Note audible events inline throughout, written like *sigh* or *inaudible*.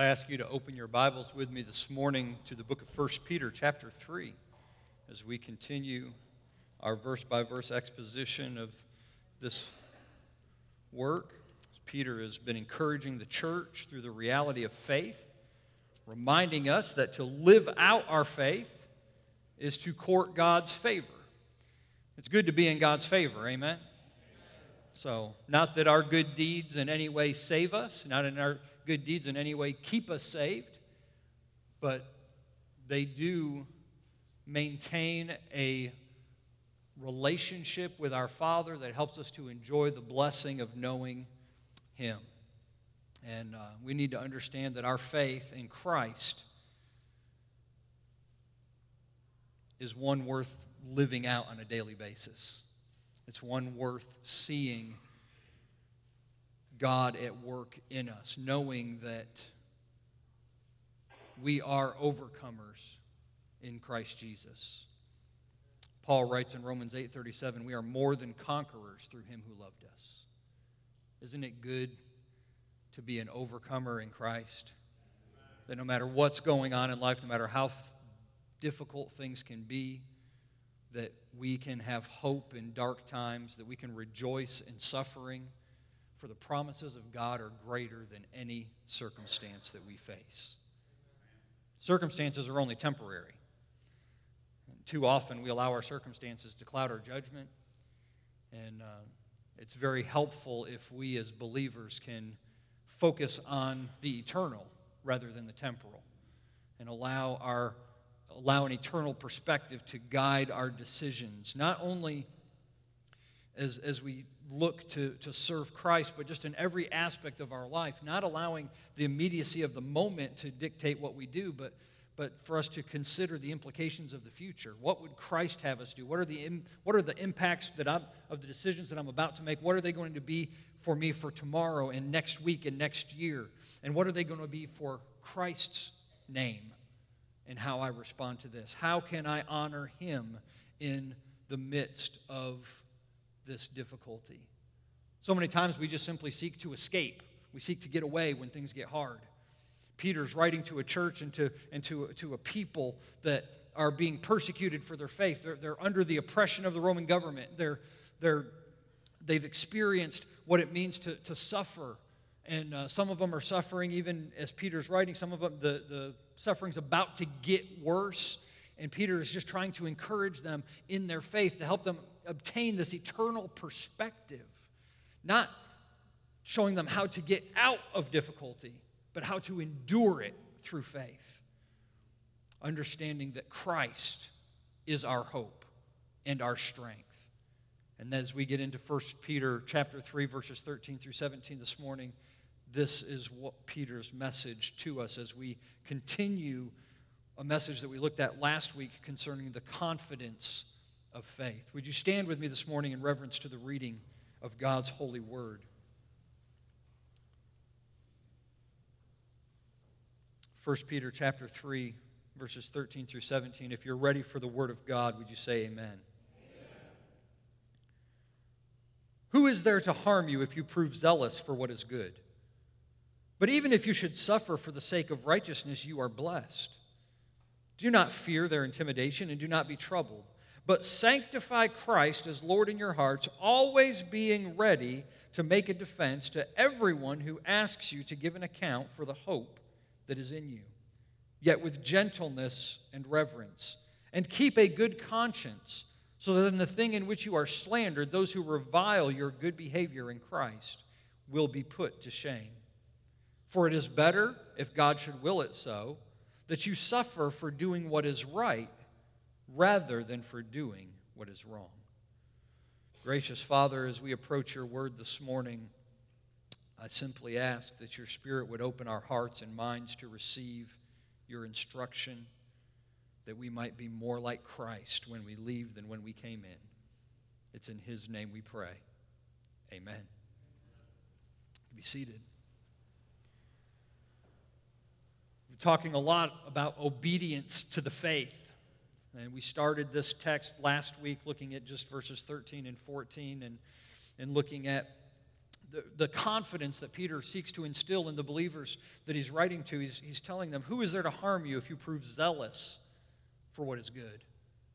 I ask you to open your Bibles with me this morning to the book of 1 Peter, chapter 3, as we continue our verse by verse exposition of this work. Peter has been encouraging the church through the reality of faith, reminding us that to live out our faith is to court God's favor. It's good to be in God's favor, amen? So, not that our good deeds in any way save us, not in our good deeds in any way keep us saved, but they do maintain a relationship with our Father that helps us to enjoy the blessing of knowing Him. And uh, we need to understand that our faith in Christ is one worth living out on a daily basis. It's one worth seeing God at work in us, knowing that we are overcomers in Christ Jesus. Paul writes in Romans 8:37, "We are more than conquerors through him who loved us." Isn't it good to be an overcomer in Christ? That no matter what's going on in life, no matter how f- difficult things can be, that we can have hope in dark times, that we can rejoice in suffering, for the promises of God are greater than any circumstance that we face. Circumstances are only temporary. And too often we allow our circumstances to cloud our judgment, and uh, it's very helpful if we as believers can focus on the eternal rather than the temporal and allow our allow an eternal perspective to guide our decisions, not only as, as we look to, to serve Christ, but just in every aspect of our life, not allowing the immediacy of the moment to dictate what we do, but, but for us to consider the implications of the future. What would Christ have us do? What are the, what are the impacts that I'm, of the decisions that I'm about to make? What are they going to be for me for tomorrow and next week and next year? And what are they going to be for Christ's name? and how I respond to this. How can I honor Him in the midst of this difficulty? So many times we just simply seek to escape, we seek to get away when things get hard. Peter's writing to a church and to, and to, to a people that are being persecuted for their faith. They're, they're under the oppression of the Roman government. They're, they're, they've experienced what it means to, to suffer. And uh, some of them are suffering, even as Peter's writing, some of them, the, the suffering's about to get worse. And Peter is just trying to encourage them in their faith to help them obtain this eternal perspective. Not showing them how to get out of difficulty, but how to endure it through faith. Understanding that Christ is our hope and our strength. And as we get into 1 Peter chapter 3 verses 13 through 17 this morning, this is what Peter's message to us as we continue a message that we looked at last week concerning the confidence of faith. Would you stand with me this morning in reverence to the reading of God's holy word? 1 Peter chapter 3 verses 13 through 17. If you're ready for the word of God, would you say amen? amen? Who is there to harm you if you prove zealous for what is good? But even if you should suffer for the sake of righteousness, you are blessed. Do not fear their intimidation and do not be troubled, but sanctify Christ as Lord in your hearts, always being ready to make a defense to everyone who asks you to give an account for the hope that is in you, yet with gentleness and reverence. And keep a good conscience, so that in the thing in which you are slandered, those who revile your good behavior in Christ will be put to shame. For it is better, if God should will it so, that you suffer for doing what is right rather than for doing what is wrong. Gracious Father, as we approach your word this morning, I simply ask that your Spirit would open our hearts and minds to receive your instruction, that we might be more like Christ when we leave than when we came in. It's in His name we pray. Amen. Be seated. We're talking a lot about obedience to the faith. And we started this text last week looking at just verses 13 and 14 and, and looking at the, the confidence that Peter seeks to instill in the believers that he's writing to, he's, he's telling them, Who is there to harm you if you prove zealous for what is good?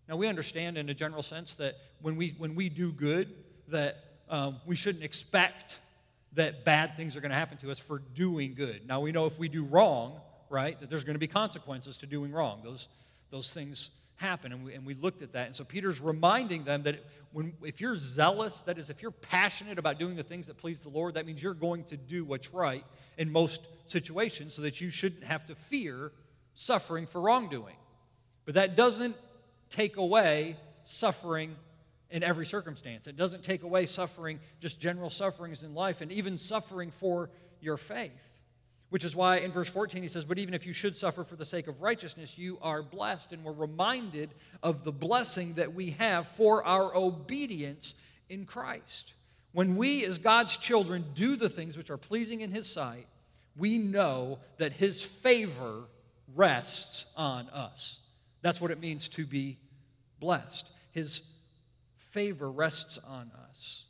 Now, we understand in a general sense that when we, when we do good, that um, we shouldn't expect that bad things are going to happen to us for doing good. Now, we know if we do wrong, right, that there's going to be consequences to doing wrong. Those, those things happen. And we, and we looked at that. And so Peter's reminding them that when, if you're zealous, that is, if you're passionate about doing the things that please the Lord, that means you're going to do what's right in most situations so that you shouldn't have to fear suffering for wrongdoing. But that doesn't take away suffering in every circumstance. It doesn't take away suffering, just general sufferings in life, and even suffering for your faith. Which is why in verse 14 he says, But even if you should suffer for the sake of righteousness, you are blessed. And we're reminded of the blessing that we have for our obedience in Christ. When we, as God's children, do the things which are pleasing in his sight, we know that his favor rests on us. That's what it means to be blessed. His favor rests on us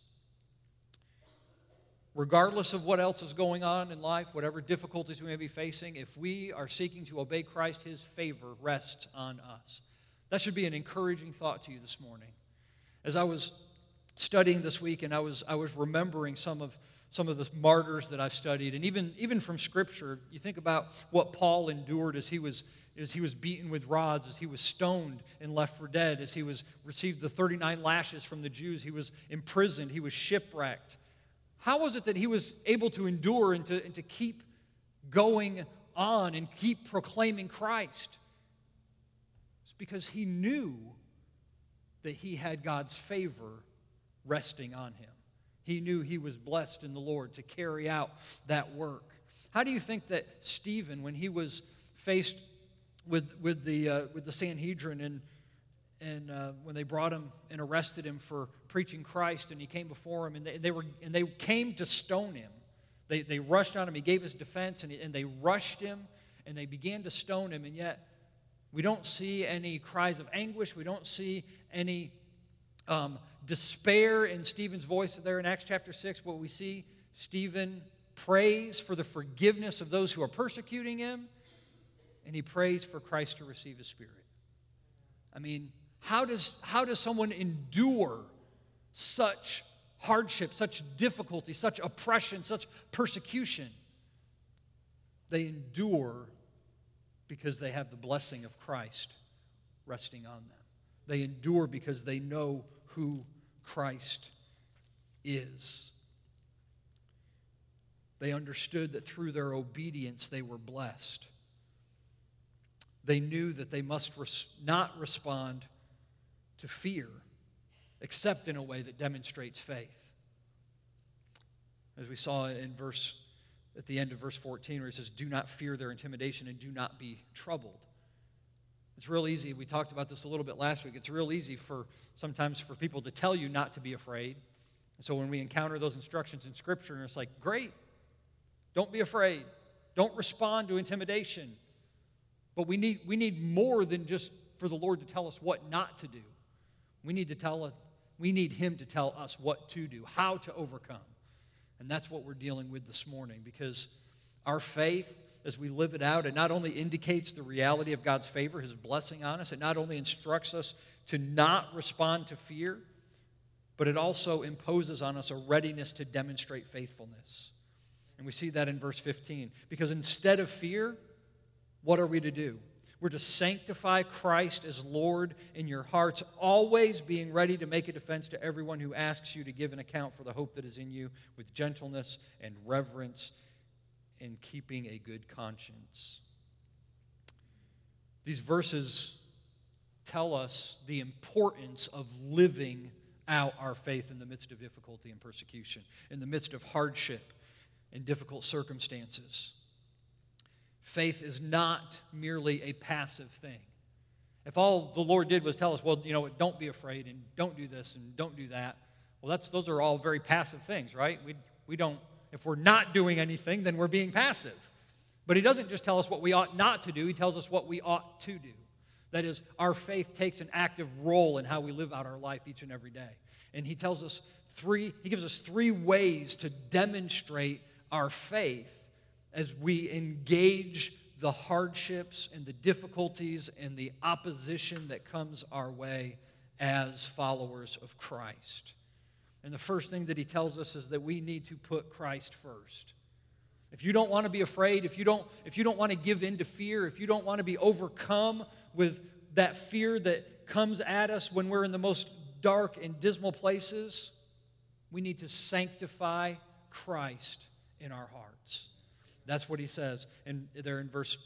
regardless of what else is going on in life, whatever difficulties we may be facing, if we are seeking to obey Christ, his favor rests on us. That should be an encouraging thought to you this morning. As I was studying this week and I was, I was remembering some of, some of the martyrs that I've studied, and even, even from Scripture, you think about what Paul endured as he was as he was beaten with rods, as he was stoned and left for dead, as he was received the 39 lashes from the Jews, he was imprisoned, he was shipwrecked. How was it that he was able to endure and to, and to keep going on and keep proclaiming Christ? It's because he knew that he had God's favor resting on him. He knew he was blessed in the Lord to carry out that work. How do you think that Stephen, when he was faced with, with, the, uh, with the Sanhedrin and and uh, when they brought him and arrested him for preaching Christ, and he came before him, and they, they were, and they came to stone him. They, they rushed on him. He gave his defense, and, he, and they rushed him, and they began to stone him. And yet, we don't see any cries of anguish. We don't see any um, despair in Stephen's voice there in Acts chapter 6. What we see, Stephen prays for the forgiveness of those who are persecuting him, and he prays for Christ to receive his spirit. I mean, how does, how does someone endure such hardship, such difficulty, such oppression, such persecution? They endure because they have the blessing of Christ resting on them. They endure because they know who Christ is. They understood that through their obedience they were blessed. They knew that they must res- not respond to fear, except in a way that demonstrates faith. As we saw in verse at the end of verse 14 where he says, "Do not fear their intimidation and do not be troubled." It's real easy. We talked about this a little bit last week. It's real easy for sometimes for people to tell you not to be afraid. And so when we encounter those instructions in Scripture, and it's like, great, don't be afraid. Don't respond to intimidation. But we need, we need more than just for the Lord to tell us what not to do. We need to tell we need him to tell us what to do, how to overcome. And that's what we're dealing with this morning because our faith as we live it out, it not only indicates the reality of God's favor, his blessing on us, it not only instructs us to not respond to fear, but it also imposes on us a readiness to demonstrate faithfulness. And we see that in verse 15. Because instead of fear, what are we to do? We're to sanctify Christ as Lord in your hearts, always being ready to make a defense to everyone who asks you to give an account for the hope that is in you with gentleness and reverence and keeping a good conscience. These verses tell us the importance of living out our faith in the midst of difficulty and persecution, in the midst of hardship and difficult circumstances. Faith is not merely a passive thing. If all the Lord did was tell us, well, you know, don't be afraid and don't do this and don't do that, well, that's, those are all very passive things, right? We, we don't, if we're not doing anything, then we're being passive. But He doesn't just tell us what we ought not to do, He tells us what we ought to do. That is, our faith takes an active role in how we live out our life each and every day. And he tells us three, he gives us three ways to demonstrate our faith as we engage the hardships and the difficulties and the opposition that comes our way as followers of Christ. And the first thing that he tells us is that we need to put Christ first. If you don't want to be afraid, if you don't, if you don't want to give in to fear, if you don't want to be overcome with that fear that comes at us when we're in the most dark and dismal places, we need to sanctify Christ in our hearts. That's what he says in, there in verse,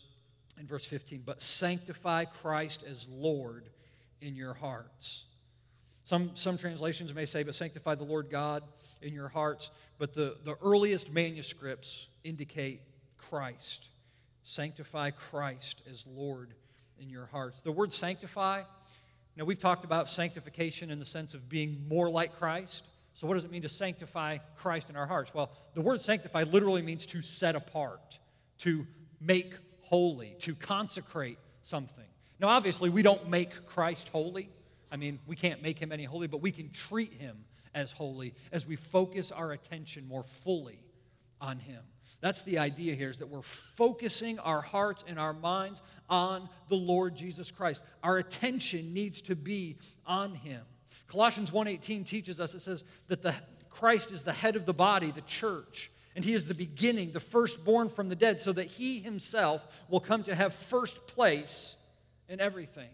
in verse 15. But sanctify Christ as Lord in your hearts. Some, some translations may say, but sanctify the Lord God in your hearts. But the, the earliest manuscripts indicate Christ. Sanctify Christ as Lord in your hearts. The word sanctify, now we've talked about sanctification in the sense of being more like Christ. So, what does it mean to sanctify Christ in our hearts? Well, the word sanctify literally means to set apart, to make holy, to consecrate something. Now, obviously, we don't make Christ holy. I mean, we can't make him any holy, but we can treat him as holy as we focus our attention more fully on him. That's the idea here is that we're focusing our hearts and our minds on the Lord Jesus Christ. Our attention needs to be on him. Colossians 1:18 teaches us it says that the Christ is the head of the body, the church, and he is the beginning, the firstborn from the dead, so that he himself will come to have first place in everything.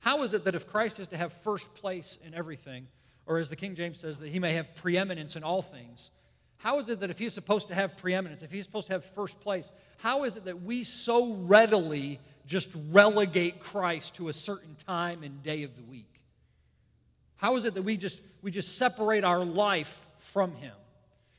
How is it that if Christ is to have first place in everything, or as the King James says, that he may have preeminence in all things, how is it that if he's supposed to have preeminence, if he's supposed to have first place, how is it that we so readily just relegate Christ to a certain time and day of the week? How is it that we just, we just separate our life from him?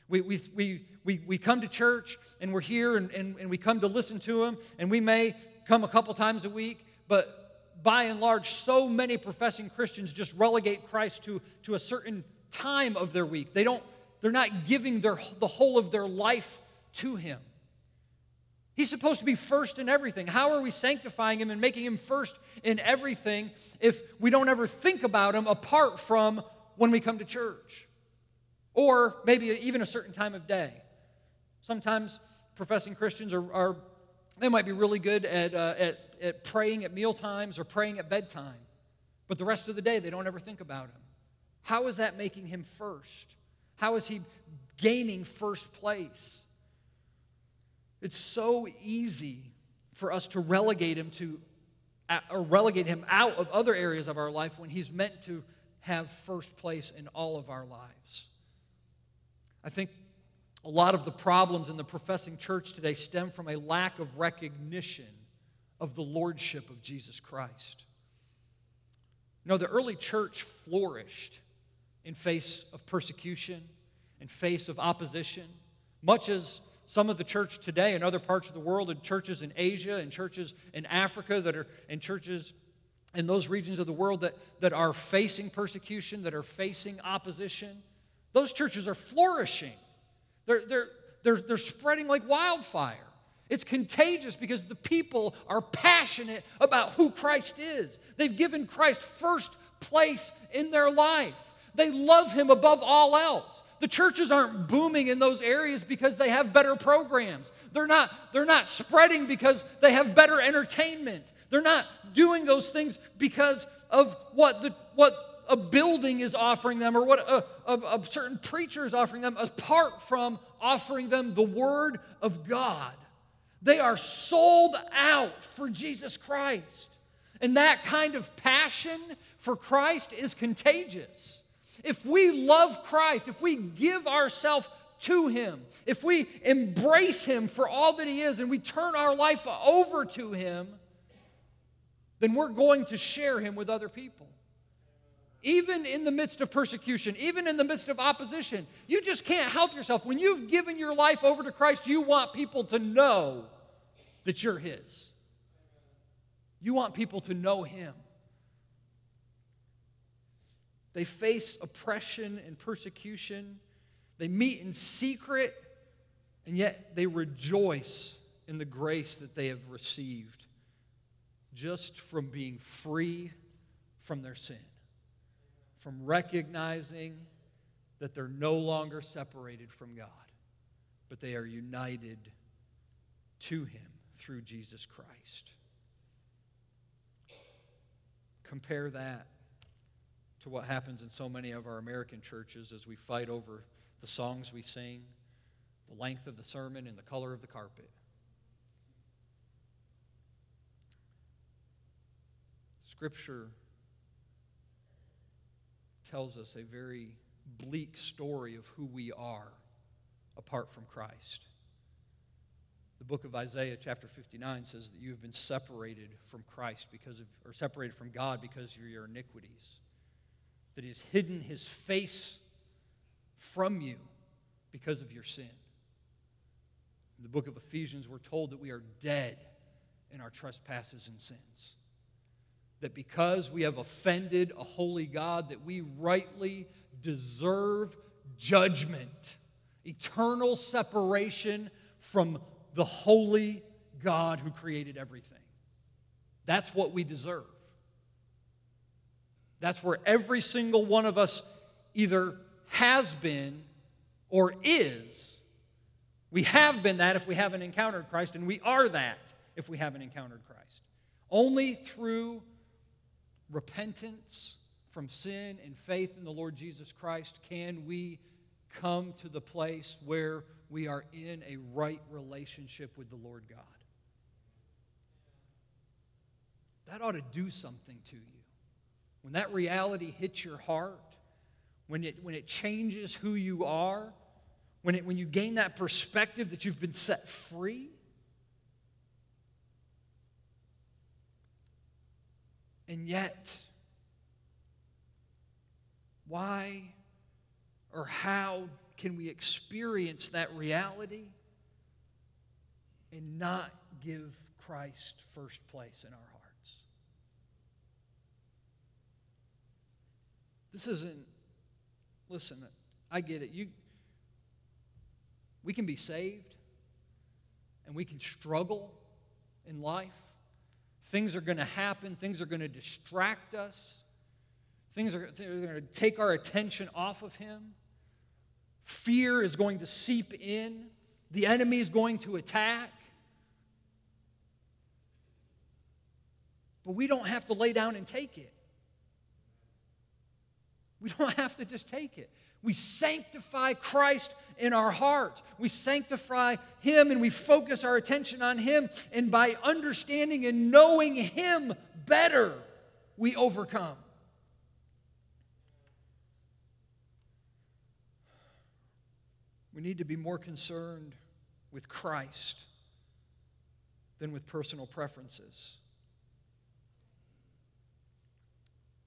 We, we, we, we, we come to church and we're here and, and, and we come to listen to him, and we may come a couple times a week, but by and large, so many professing Christians just relegate Christ to, to a certain time of their week. They don't, they're not giving their, the whole of their life to Him. He's supposed to be first in everything. How are we sanctifying Him and making Him first in everything if we don't ever think about Him apart from when we come to church? Or maybe even a certain time of day. Sometimes professing Christians are, are they might be really good at, uh, at, at praying at meal times or praying at bedtime, but the rest of the day they don't ever think about Him. How is that making Him first? How is he gaining first place? It's so easy for us to relegate him to or relegate him out of other areas of our life when he's meant to have first place in all of our lives. I think a lot of the problems in the professing church today stem from a lack of recognition of the lordship of Jesus Christ. You know, the early church flourished in face of persecution, in face of opposition, much as some of the church today in other parts of the world, and churches in Asia, and churches in Africa that are, and churches in those regions of the world that, that are facing persecution, that are facing opposition, those churches are flourishing. They're, they're, they're, they're spreading like wildfire. It's contagious because the people are passionate about who Christ is. They've given Christ first place in their life. They love him above all else. The churches aren't booming in those areas because they have better programs. They're not, they're not spreading because they have better entertainment. They're not doing those things because of what, the, what a building is offering them or what a, a, a certain preacher is offering them, apart from offering them the Word of God. They are sold out for Jesus Christ. And that kind of passion for Christ is contagious. If we love Christ, if we give ourselves to Him, if we embrace Him for all that He is and we turn our life over to Him, then we're going to share Him with other people. Even in the midst of persecution, even in the midst of opposition, you just can't help yourself. When you've given your life over to Christ, you want people to know that you're His. You want people to know Him. They face oppression and persecution. They meet in secret, and yet they rejoice in the grace that they have received. just from being free from their sin, from recognizing that they're no longer separated from God, but they are united to Him through Jesus Christ. Compare that to what happens in so many of our American churches as we fight over the songs we sing, the length of the sermon, and the color of the carpet. Scripture tells us a very bleak story of who we are apart from Christ. The book of Isaiah, chapter 59, says that you have been separated from Christ because of, or separated from God because of your iniquities. That He has hidden His face from you because of your sin. In the book of Ephesians, we're told that we are dead in our trespasses and sins that because we have offended a holy God, that we rightly deserve judgment, eternal separation from the holy God who created everything. That's what we deserve. That's where every single one of us either has been or is. We have been that if we haven't encountered Christ, and we are that if we haven't encountered Christ. Only through repentance from sin and faith in the Lord Jesus Christ can we come to the place where we are in a right relationship with the Lord God. That ought to do something to you. When that reality hits your heart, when it, when it changes who you are, when, it, when you gain that perspective that you've been set free, And yet, why or how can we experience that reality and not give Christ first place in our hearts? This isn't, listen, I get it. You, we can be saved and we can struggle in life Things are going to happen, things are going to distract us, things are, are going to take our attention off of Him. Fear is going to seep in, the enemy is going to attack. But we don't have to lay down and take it. We *laughs* don't have to just take it. We sanctify Christ in our heart. We sanctify Him and we focus our attention on Him. And by understanding and knowing Him better, we overcome. We need to be more concerned with Christ than with personal preferences.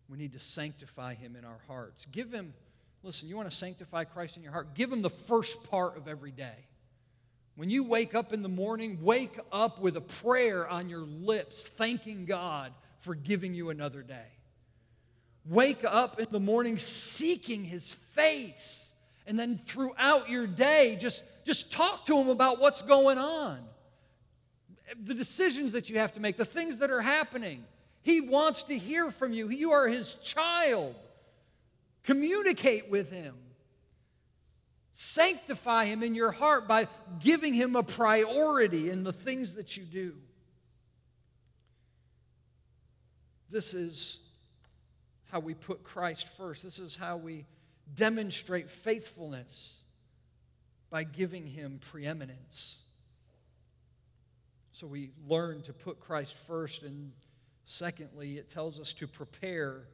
We need to sanctify Him in our hearts. Give Him Listen, you want to sanctify Christ in your heart? Give him the first part of every day. When you wake up in the morning, wake up with a prayer on your lips, thanking God for giving you another day. Wake up in the morning seeking his face. And then throughout your day, just, just talk to him about what's going on. The decisions that you have to make, the things that are happening. He wants to hear from you. You are his child. Communicate with Him. Sanctify Him in your heart by giving Him a priority in the things that you do. This is how we put Christ first. This is how we demonstrate faithfulness by giving Him preeminence. So we learn to put Christ first, and secondly, it tells us to prepare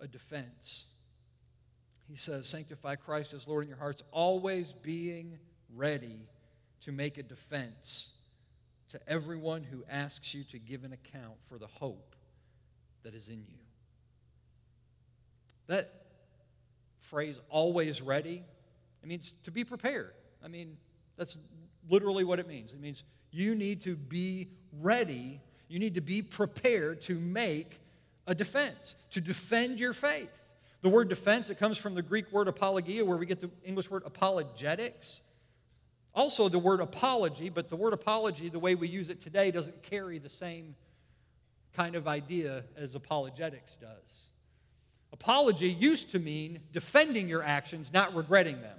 a defense. He says, Sanctify Christ as Lord in your hearts, always being ready to make a defense to everyone who asks you to give an account for the hope that is in you. That phrase, always ready, it means to be prepared. I mean, that's literally what it means. It means you need to be ready, you need to be prepared to make a defense, to defend your faith. The word defense, it comes from the Greek word apologia, where we get the English word apologetics. Also, the word apology, but the word apology, the way we use it today, doesn't carry the same kind of idea as apologetics does. Apology used to mean defending your actions, not regretting them.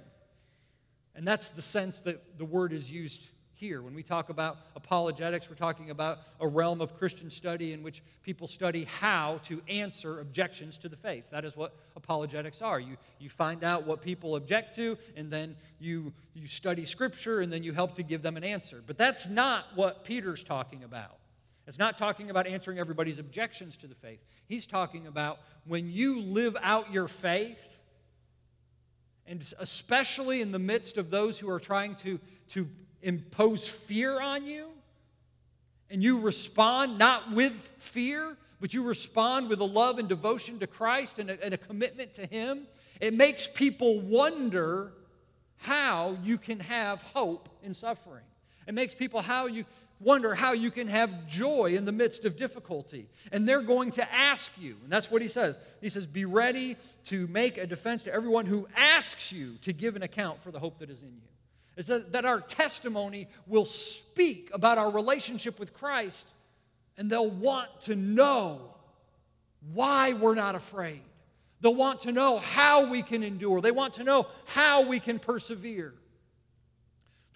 And that's the sense that the word is used here. When we talk about apologetics, we're talking about a realm of Christian study in which people study how to answer objections to the faith. That is what apologetics are. You, you find out what people object to, and then you, you study Scripture, and then you help to give them an answer. But that's not what Peter's talking about. It's not talking about answering everybody's objections to the faith. He's talking about when you live out your faith, and especially in the midst of those who are trying to, to impose fear on you, and you respond not with fear, but you respond with a love and devotion to Christ and a, and a commitment to Him, it makes people wonder how you can have hope in suffering. It makes people how you wonder how you can have joy in the midst of difficulty. And they're going to ask you. And that's what he says. He says, Be ready to make a defense to everyone who asks you to give an account for the hope that is in you. Is that, that our testimony will speak about our relationship with Christ, and they'll want to know why we're not afraid. They'll want to know how we can endure. They want to know how we can persevere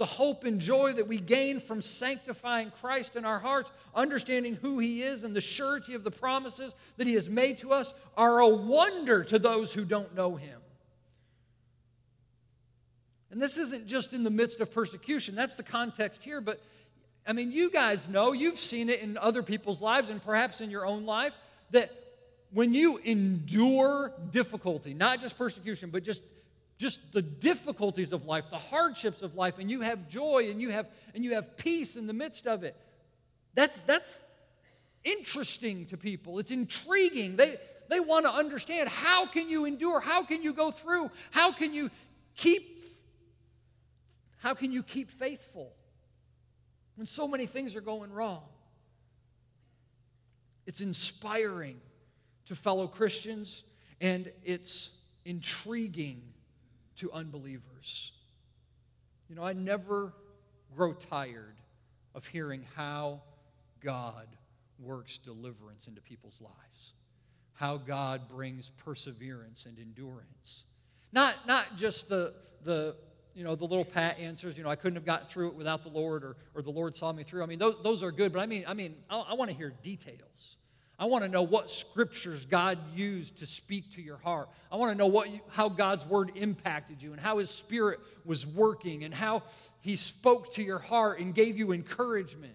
the hope and joy that we gain from sanctifying Christ in our hearts, understanding who He is, and the surety of the promises that He has made to us are a wonder to those who don't know Him. And this isn't just in the midst of persecution, that's the context here, but I mean, you guys know, you've seen it in other people's lives and perhaps in your own life, that when you endure difficulty, not just persecution, but just just the difficulties of life, the hardships of life, and you have joy and you have and you have peace in the midst of it. That's that's interesting to people. It's intriguing. They they want to understand how can you endure? How can you go through? How can you keep how can you keep faithful when so many things are going wrong? It's inspiring to fellow Christians and it's intriguing to unbelievers. You know, I never grow tired of hearing how God works deliverance into people's lives, how God brings perseverance and endurance. Not, not just the, the, you know, the little pat answers, you know, I couldn't have gotten through it without the Lord or, or the Lord saw me through. I mean, those, those are good, but I mean, I mean, I, I want to hear details. I want to know what scriptures God used to speak to your heart. I want to know what you, how God's word impacted you and how his spirit was working and how he spoke to your heart and gave you encouragement.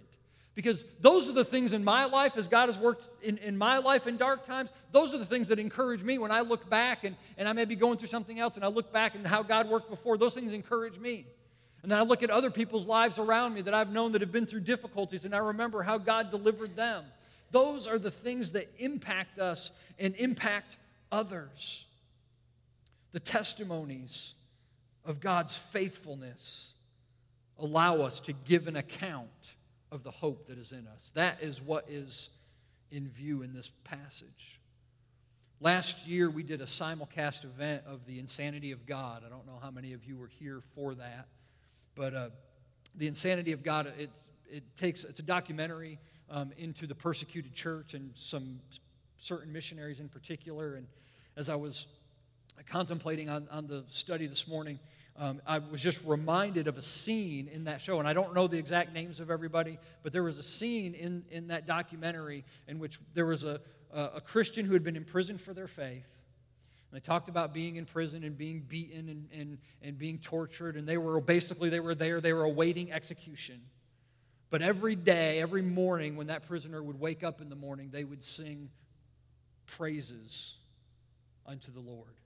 Because those are the things in my life, as God has worked in, in my life in dark times, those are the things that encourage me when I look back and, and I may be going through something else and I look back and how God worked before. Those things encourage me. And then I look at other people's lives around me that I've known that have been through difficulties and I remember how God delivered them. Those are the things that impact us and impact others. The testimonies of God's faithfulness allow us to give an account of the hope that is in us. That is what is in view in this passage. Last year, we did a simulcast event of The Insanity of God. I don't know how many of you were here for that, but uh, The Insanity of God, it, it takes, it's a documentary um, into the persecuted church and some certain missionaries in particular. And as I was contemplating on, on the study this morning, um, I was just reminded of a scene in that show, and I don't know the exact names of everybody, but there was a scene in, in that documentary in which there was a, a Christian who had been imprisoned for their faith. And they talked about being in prison and being beaten and, and, and being tortured, and they were basically they were there, they were awaiting execution. But every day, every morning, when that prisoner would wake up in the morning, they would sing praises unto the Lord.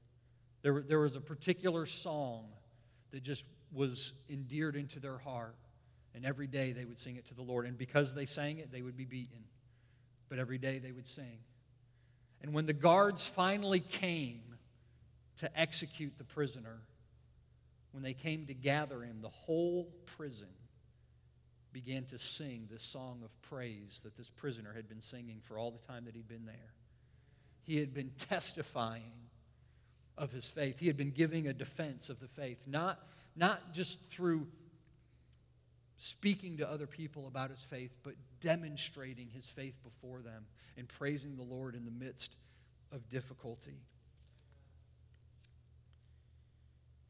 There, there was a particular song that just was endeared into their heart. And every day they would sing it to the Lord. And because they sang it, they would be beaten. But every day they would sing. And when the guards finally came to execute the prisoner, when they came to gather him, the whole prison began to sing this song of praise that this prisoner had been singing for all the time that he'd been there. He had been testifying of his faith. He had been giving a defense of the faith, not, not just through speaking to other people about his faith, but demonstrating his faith before them and praising the Lord in the midst of difficulty.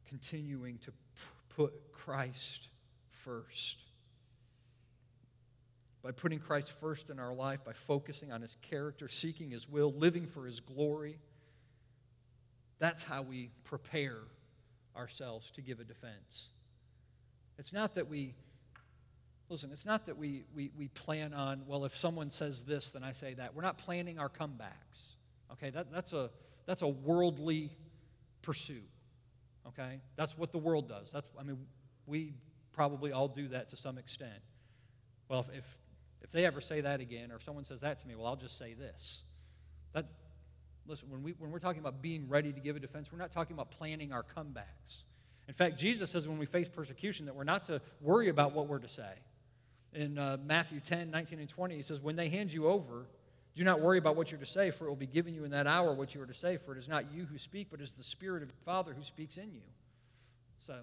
Continuing to put Christ first. By putting Christ first in our life, by focusing on his character, seeking his will, living for his glory, that's how we prepare ourselves to give a defense. It's not that we, listen, it's not that we, we, we plan on, well, if someone says this, then I say that. We're not planning our comebacks. Okay, that, that's, a, that's a worldly pursuit. Okay, that's what the world does. That's, I mean, we probably all do that to some extent. Well, if, if, if they ever say that again, or if someone says that to me, well, I'll just say this. That's, listen, when, we, when we're talking about being ready to give a defense, we're not talking about planning our comebacks. In fact, Jesus says when we face persecution that we're not to worry about what we're to say. In uh, Matthew 10, 19, and 20, he says, When they hand you over, do not worry about what you're to say, for it will be given you in that hour what you are to say, for it is not you who speak, but it is the Spirit of the Father who speaks in you. So,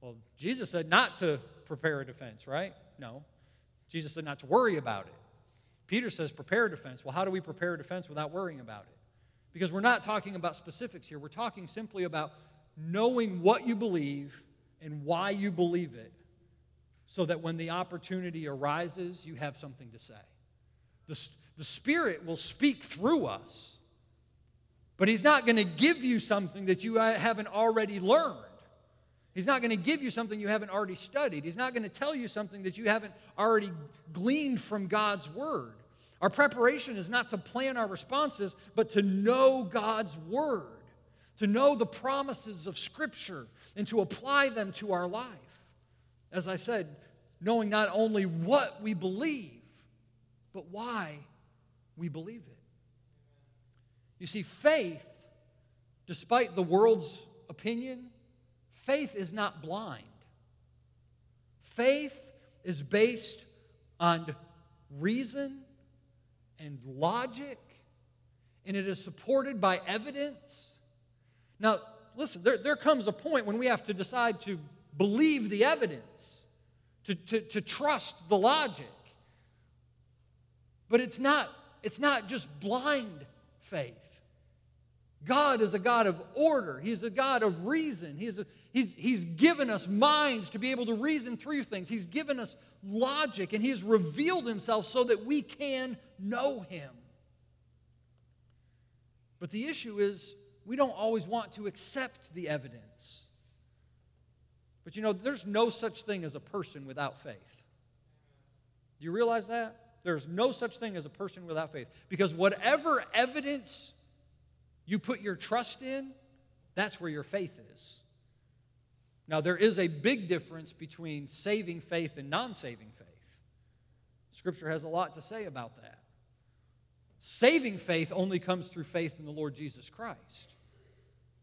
well, Jesus said not to prepare a defense, right? No. Jesus said not to worry about it. Peter says prepare a defense. Well, how do we prepare a defense without worrying about it? Because we're not talking about specifics here. We're talking simply about knowing what you believe and why you believe it so that when the opportunity arises, you have something to say. The, the Spirit will speak through us, but He's not going to give you something that you uh, haven't already learned. He's not going to give you something you haven't already studied. He's not going to tell you something that you haven't already gleaned from God's Word. Our preparation is not to plan our responses, but to know God's Word to know the promises of Scripture and to apply them to our life. As I said, knowing not only what we believe, but why we believe it. You see, faith, despite the world's opinion, faith is not blind. Faith is based on reason and logic, and it is supported by evidence now, listen, there, there comes a point when we have to decide to believe the evidence, to, to, to trust the logic. But it's not, it's not just blind faith. God is a God of order. He's a God of reason. He's, a, he's, he's given us minds to be able to reason through things. He's given us logic, and He has revealed Himself so that we can know Him. But the issue is we don't always want to accept the evidence. But you know, there's no such thing as a person without faith. Do you realize that? There's no such thing as a person without faith. Because whatever evidence you put your trust in, that's where your faith is. Now, there is a big difference between saving faith and non saving faith. Scripture has a lot to say about that. Saving faith only comes through faith in the Lord Jesus Christ.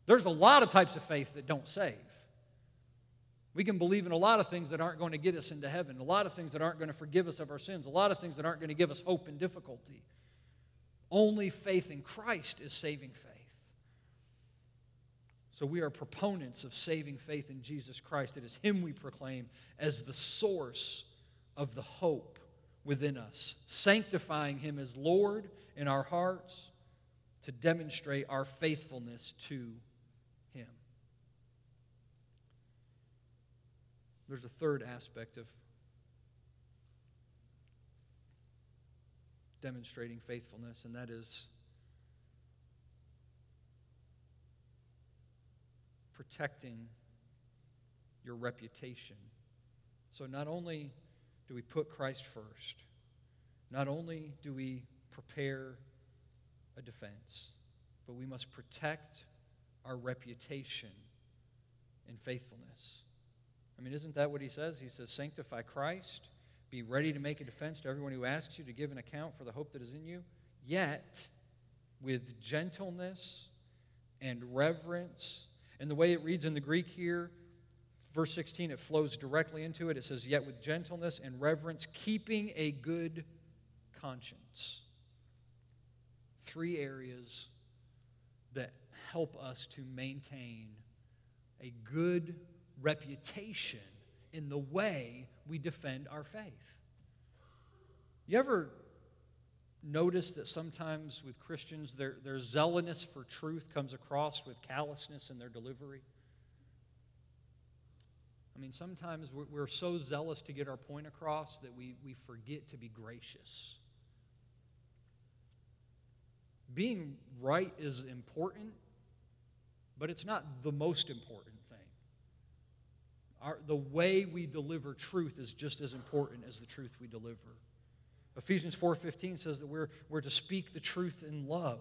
There's a lot of types of faith that don't save. We can believe in a lot of things that aren't going to get us into heaven, a lot of things that aren't going to forgive us of our sins, a lot of things that aren't going to give us hope in difficulty. Only faith in Christ is saving faith. So we are proponents of saving faith in Jesus Christ. It is Him we proclaim as the source of the hope within us, sanctifying Him as Lord in our hearts to demonstrate our faithfulness to Him. There's a third aspect of demonstrating faithfulness, and that is protecting your reputation. So, not only do we put Christ first, not only do we prepare a defense, but we must protect our reputation in faithfulness. I mean, isn't that what he says? He says, Sanctify Christ, be ready to make a defense to everyone who asks you to give an account for the hope that is in you, yet with gentleness and reverence. And the way it reads in the Greek here, verse 16, it flows directly into it. It says, Yet with gentleness and reverence, keeping a good conscience. Three areas that help us to maintain a good reputation in the way we defend our faith. You ever notice that sometimes with Christians, their, their zealousness for truth comes across with callousness in their delivery? I mean, sometimes we're, we're so zealous to get our point across that we, we forget to be gracious. Being right is important, but it's not the most important thing. Our, the way we deliver truth is just as important as the truth we deliver. Ephesians 4:15 says that we're, we're to speak the truth in love.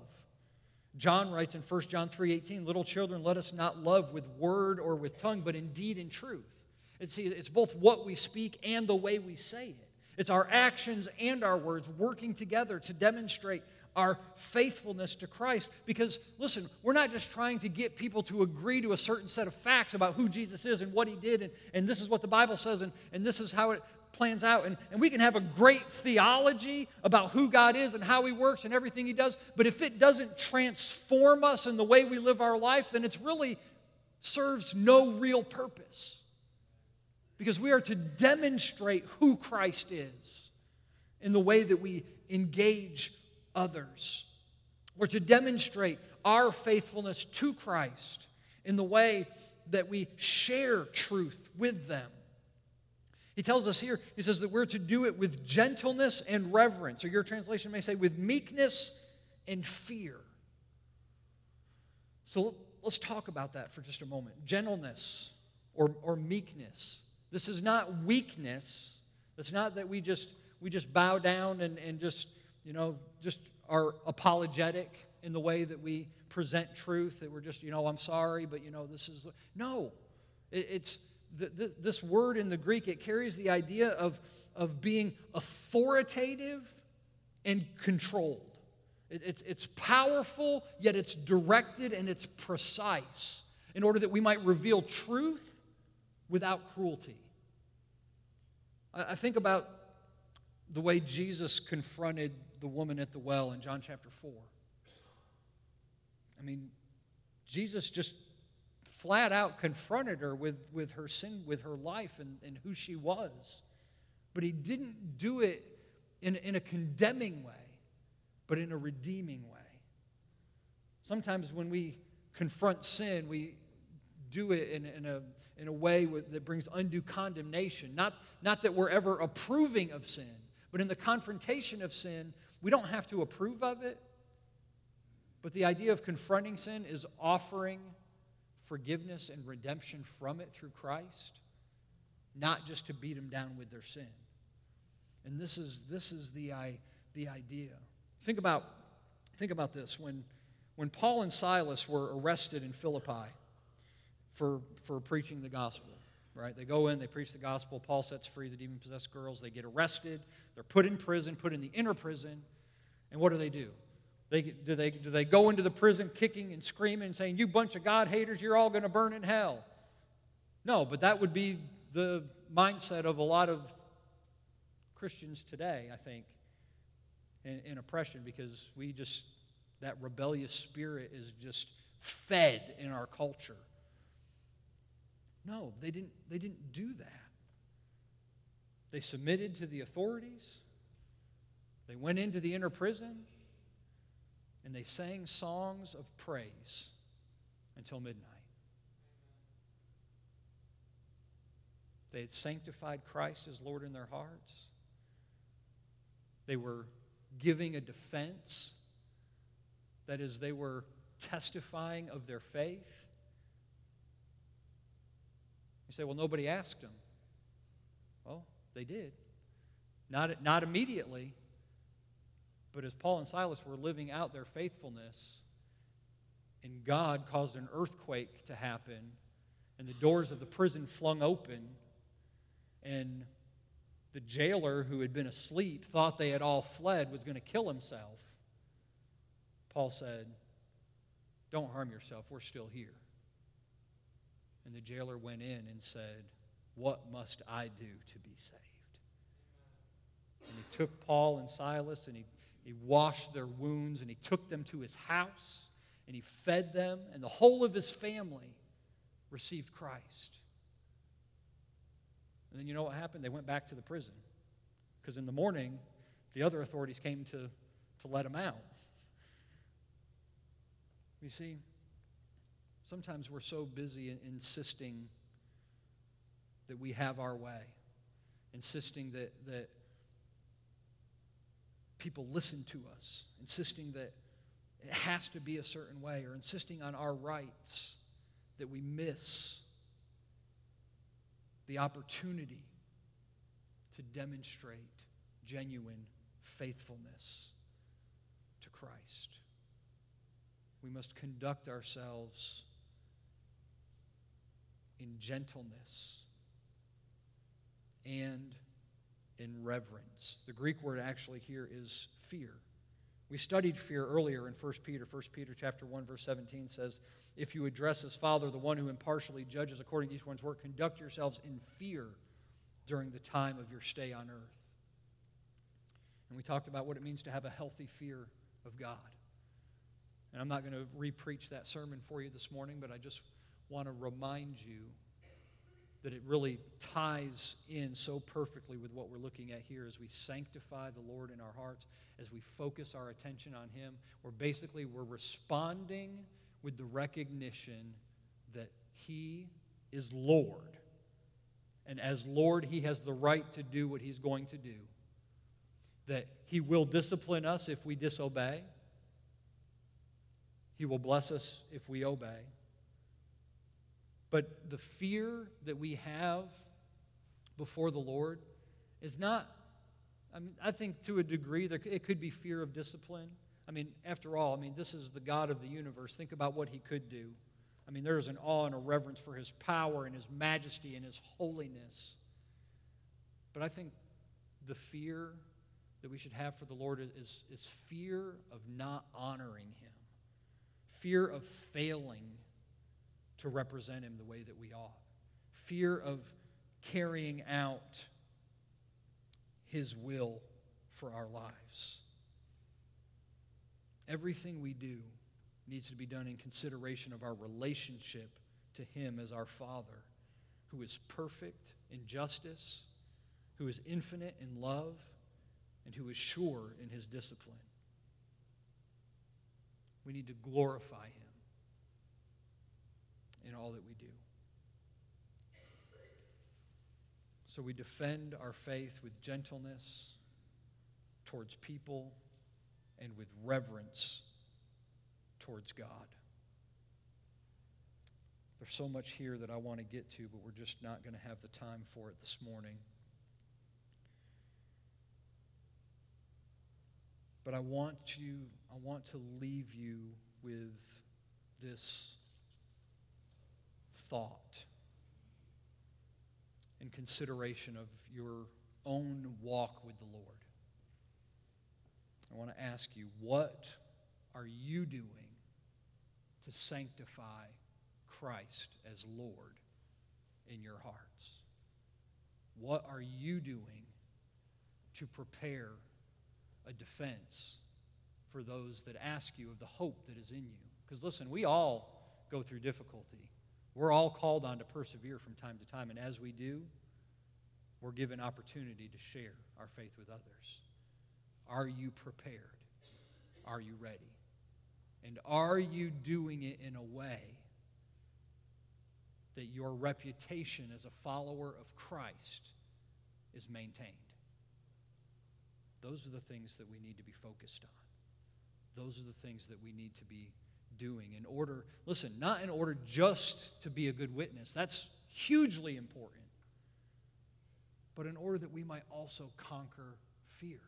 John writes in 1 John 3:18, "Little children, let us not love with word or with tongue, but indeed in and truth." It's, it's both what we speak and the way we say it. It's our actions and our words working together to demonstrate our faithfulness to Christ. Because, listen, we're not just trying to get people to agree to a certain set of facts about who Jesus is and what he did, and, and this is what the Bible says, and, and this is how it plans out. And, and we can have a great theology about who God is and how he works and everything he does, but if it doesn't transform us in the way we live our life, then it's really serves no real purpose. Because we are to demonstrate who Christ is in the way that we engage others. We're to demonstrate our faithfulness to Christ in the way that we share truth with them. He tells us here, he says that we're to do it with gentleness and reverence, or your translation may say with meekness and fear. So let's talk about that for just a moment. Gentleness or, or meekness. This is not weakness. It's not that we just we just bow down and, and just, you know, just are apologetic in the way that we present truth, that we're just, you know, I'm sorry, but, you know, this is. No. It, it's the, the, this word in the Greek, it carries the idea of, of being authoritative and controlled. It, it's, it's powerful, yet it's directed and it's precise in order that we might reveal truth without cruelty. I, I think about the way Jesus confronted the woman at the well in John chapter 4. I mean, Jesus just flat out confronted her with, with her sin, with her life, and, and who she was. But he didn't do it in, in a condemning way, but in a redeeming way. Sometimes when we confront sin, we do it in, in, a, in a way with, that brings undue condemnation. Not, not that we're ever approving of sin, but in the confrontation of sin, we don't have to approve of it. But the idea of confronting sin is offering forgiveness and redemption from it through Christ, not just to beat them down with their sin. And this is, this is the, I, the idea. Think about, think about this. When, when Paul and Silas were arrested in Philippi for, for preaching the gospel, right? They go in, they preach the gospel. Paul sets free the demon possessed girls. They get arrested. They're put in prison, put in the inner prison. And what do they do? They, do, they, do they go into the prison kicking and screaming and saying, You bunch of God haters, you're all going to burn in hell? No, but that would be the mindset of a lot of Christians today, I think, in, in oppression, because we just, that rebellious spirit is just fed in our culture. No, they didn't, they didn't do that. They submitted to the authorities. They went into the inner prison and they sang songs of praise until midnight. They had sanctified Christ as Lord in their hearts. They were giving a defense. That is, they were testifying of their faith. You say, well, nobody asked them. Well, they did. Not, not immediately, but as Paul and Silas were living out their faithfulness, and God caused an earthquake to happen, and the doors of the prison flung open, and the jailer who had been asleep thought they had all fled was going to kill himself. Paul said, Don't harm yourself, we're still here. And the jailer went in and said, What must I do to be saved? And he took Paul and Silas and he he washed their wounds and he took them to his house and he fed them, and the whole of his family received Christ. And then you know what happened? They went back to the prison. Because in the morning, The other authorities came to, to let him out. You see, sometimes we're so busy in insisting that we have our way, insisting that, that people listen to us, insisting that it has to be a certain way, or insisting on our rights, that we miss the opportunity to demonstrate genuine faithfulness to Christ. We must conduct ourselves in gentleness and in reverence. The Greek word actually here is fear. We studied fear earlier in 1 Peter. 1 Peter chapter 1 verse 17 says, "If you address as Father the one who impartially judges according to each one's work, conduct yourselves in fear during the time of your stay on earth." And we talked about what it means to have a healthy fear of God. And I'm not going to repreach that sermon for you this morning, but I just want to remind you that it really ties in so perfectly with what we're looking at here as we sanctify the Lord in our hearts, as we focus our attention on Him. We're basically we're responding with the recognition that He is Lord. And as Lord, He has the right to do what He's going to do. That He will discipline us if we disobey, He will bless us if we obey. But the fear that we have before the Lord is not, I mean, I think to a degree, there, it could be fear of discipline. I mean, after all, I mean, this is the God of the universe. Think about what he could do. I mean, there is an awe and a reverence for his power and his majesty and his holiness. But I think the fear that we should have for the Lord is, is fear of not honoring him, fear of failing to represent Him the way that we ought. Fear of carrying out His will for our lives. Everything we do needs to be done in consideration of our relationship to Him as our Father, who is perfect in justice, who is infinite in love, and who is sure in His discipline. We need to glorify Him in all that we do. So we defend our faith with gentleness towards people and with reverence towards God. There's so much here that I want to get to, but we're just not going to have the time for it this morning. But I want you I want to leave you with this thought and consideration of your own walk with the Lord. I want to ask you, what are you doing to sanctify Christ as Lord in your hearts? What are you doing to prepare a defense for those that ask you of the hope that is in you? Because listen, we all go through difficulty. We're all called on to persevere from time to time, and as we do, we're given opportunity to share our faith with others. Are you prepared? Are you ready? And are you doing it in a way that your reputation as a follower of Christ is maintained? Those are the things that we need to be focused on. Those are the things that we need to be doing in order, listen, not in order just to be a good witness. That's hugely important. But in order that we might also conquer fear,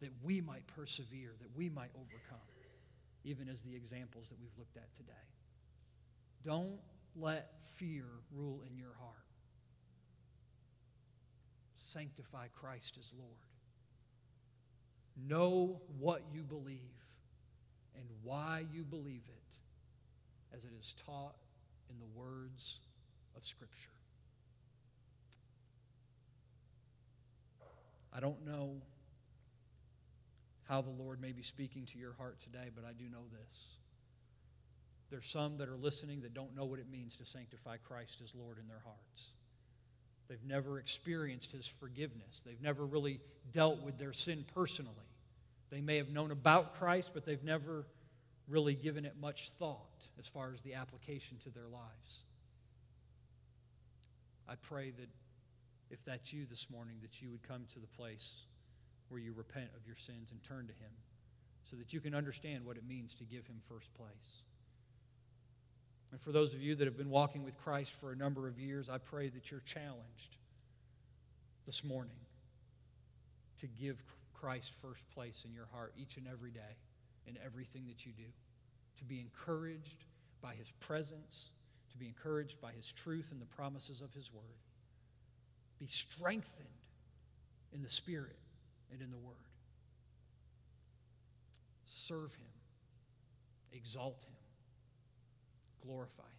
that we might persevere, that we might overcome, even as the examples that we've looked at today. Don't let fear rule in your heart. Sanctify Christ as Lord. Know what you believe and why you believe it as it is taught in the words of Scripture. I don't know how the Lord may be speaking to your heart today, but I do know this. There's some that are listening that don't know what it means to sanctify Christ as Lord in their hearts. They've never experienced His forgiveness. They've never really dealt with their sin personally. They may have known about Christ, but they've never really given it much thought as far as the application to their lives. I pray that if that's you this morning, that you would come to the place where you repent of your sins and turn to Him so that you can understand what it means to give Him first place. And for those of you that have been walking with Christ for a number of years, I pray that you're challenged this morning to give Christ first place in your heart each and every day in everything that you do, to be encouraged by His presence, to be encouraged by His truth and the promises of His Word. Be strengthened in the Spirit and in the Word. Serve Him, exalt Him, glorify Him.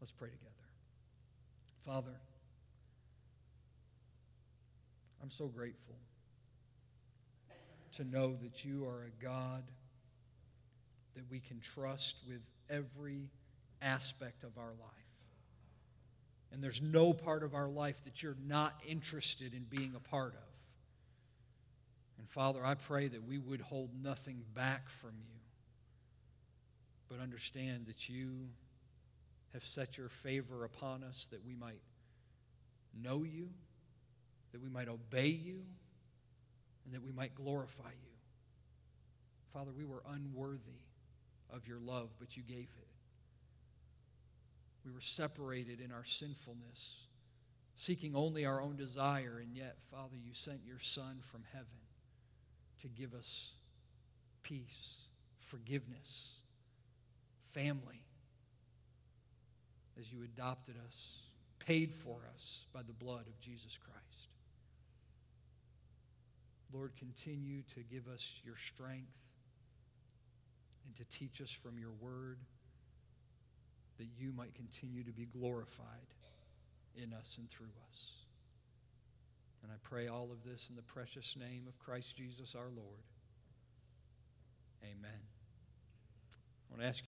Let's pray together. Father, I'm so grateful to know that you are a God that we can trust with every aspect of our life. And there's no part of our life that you're not interested in being a part of. And Father, I pray that we would hold nothing back from you, but understand that you have set your favor upon us that we might know you, that we might obey you and that we might glorify you. Father, we were unworthy of your love, but you gave it. We were separated in our sinfulness, seeking only our own desire, and yet, Father, you sent your Son from heaven to give us peace, forgiveness, family, as you adopted us, paid for us by the blood of Jesus Christ. Lord, continue to give us your strength and to teach us from your word that you might continue to be glorified in us and through us. And I pray all of this in the precious name of Christ Jesus our Lord. Amen. I want to ask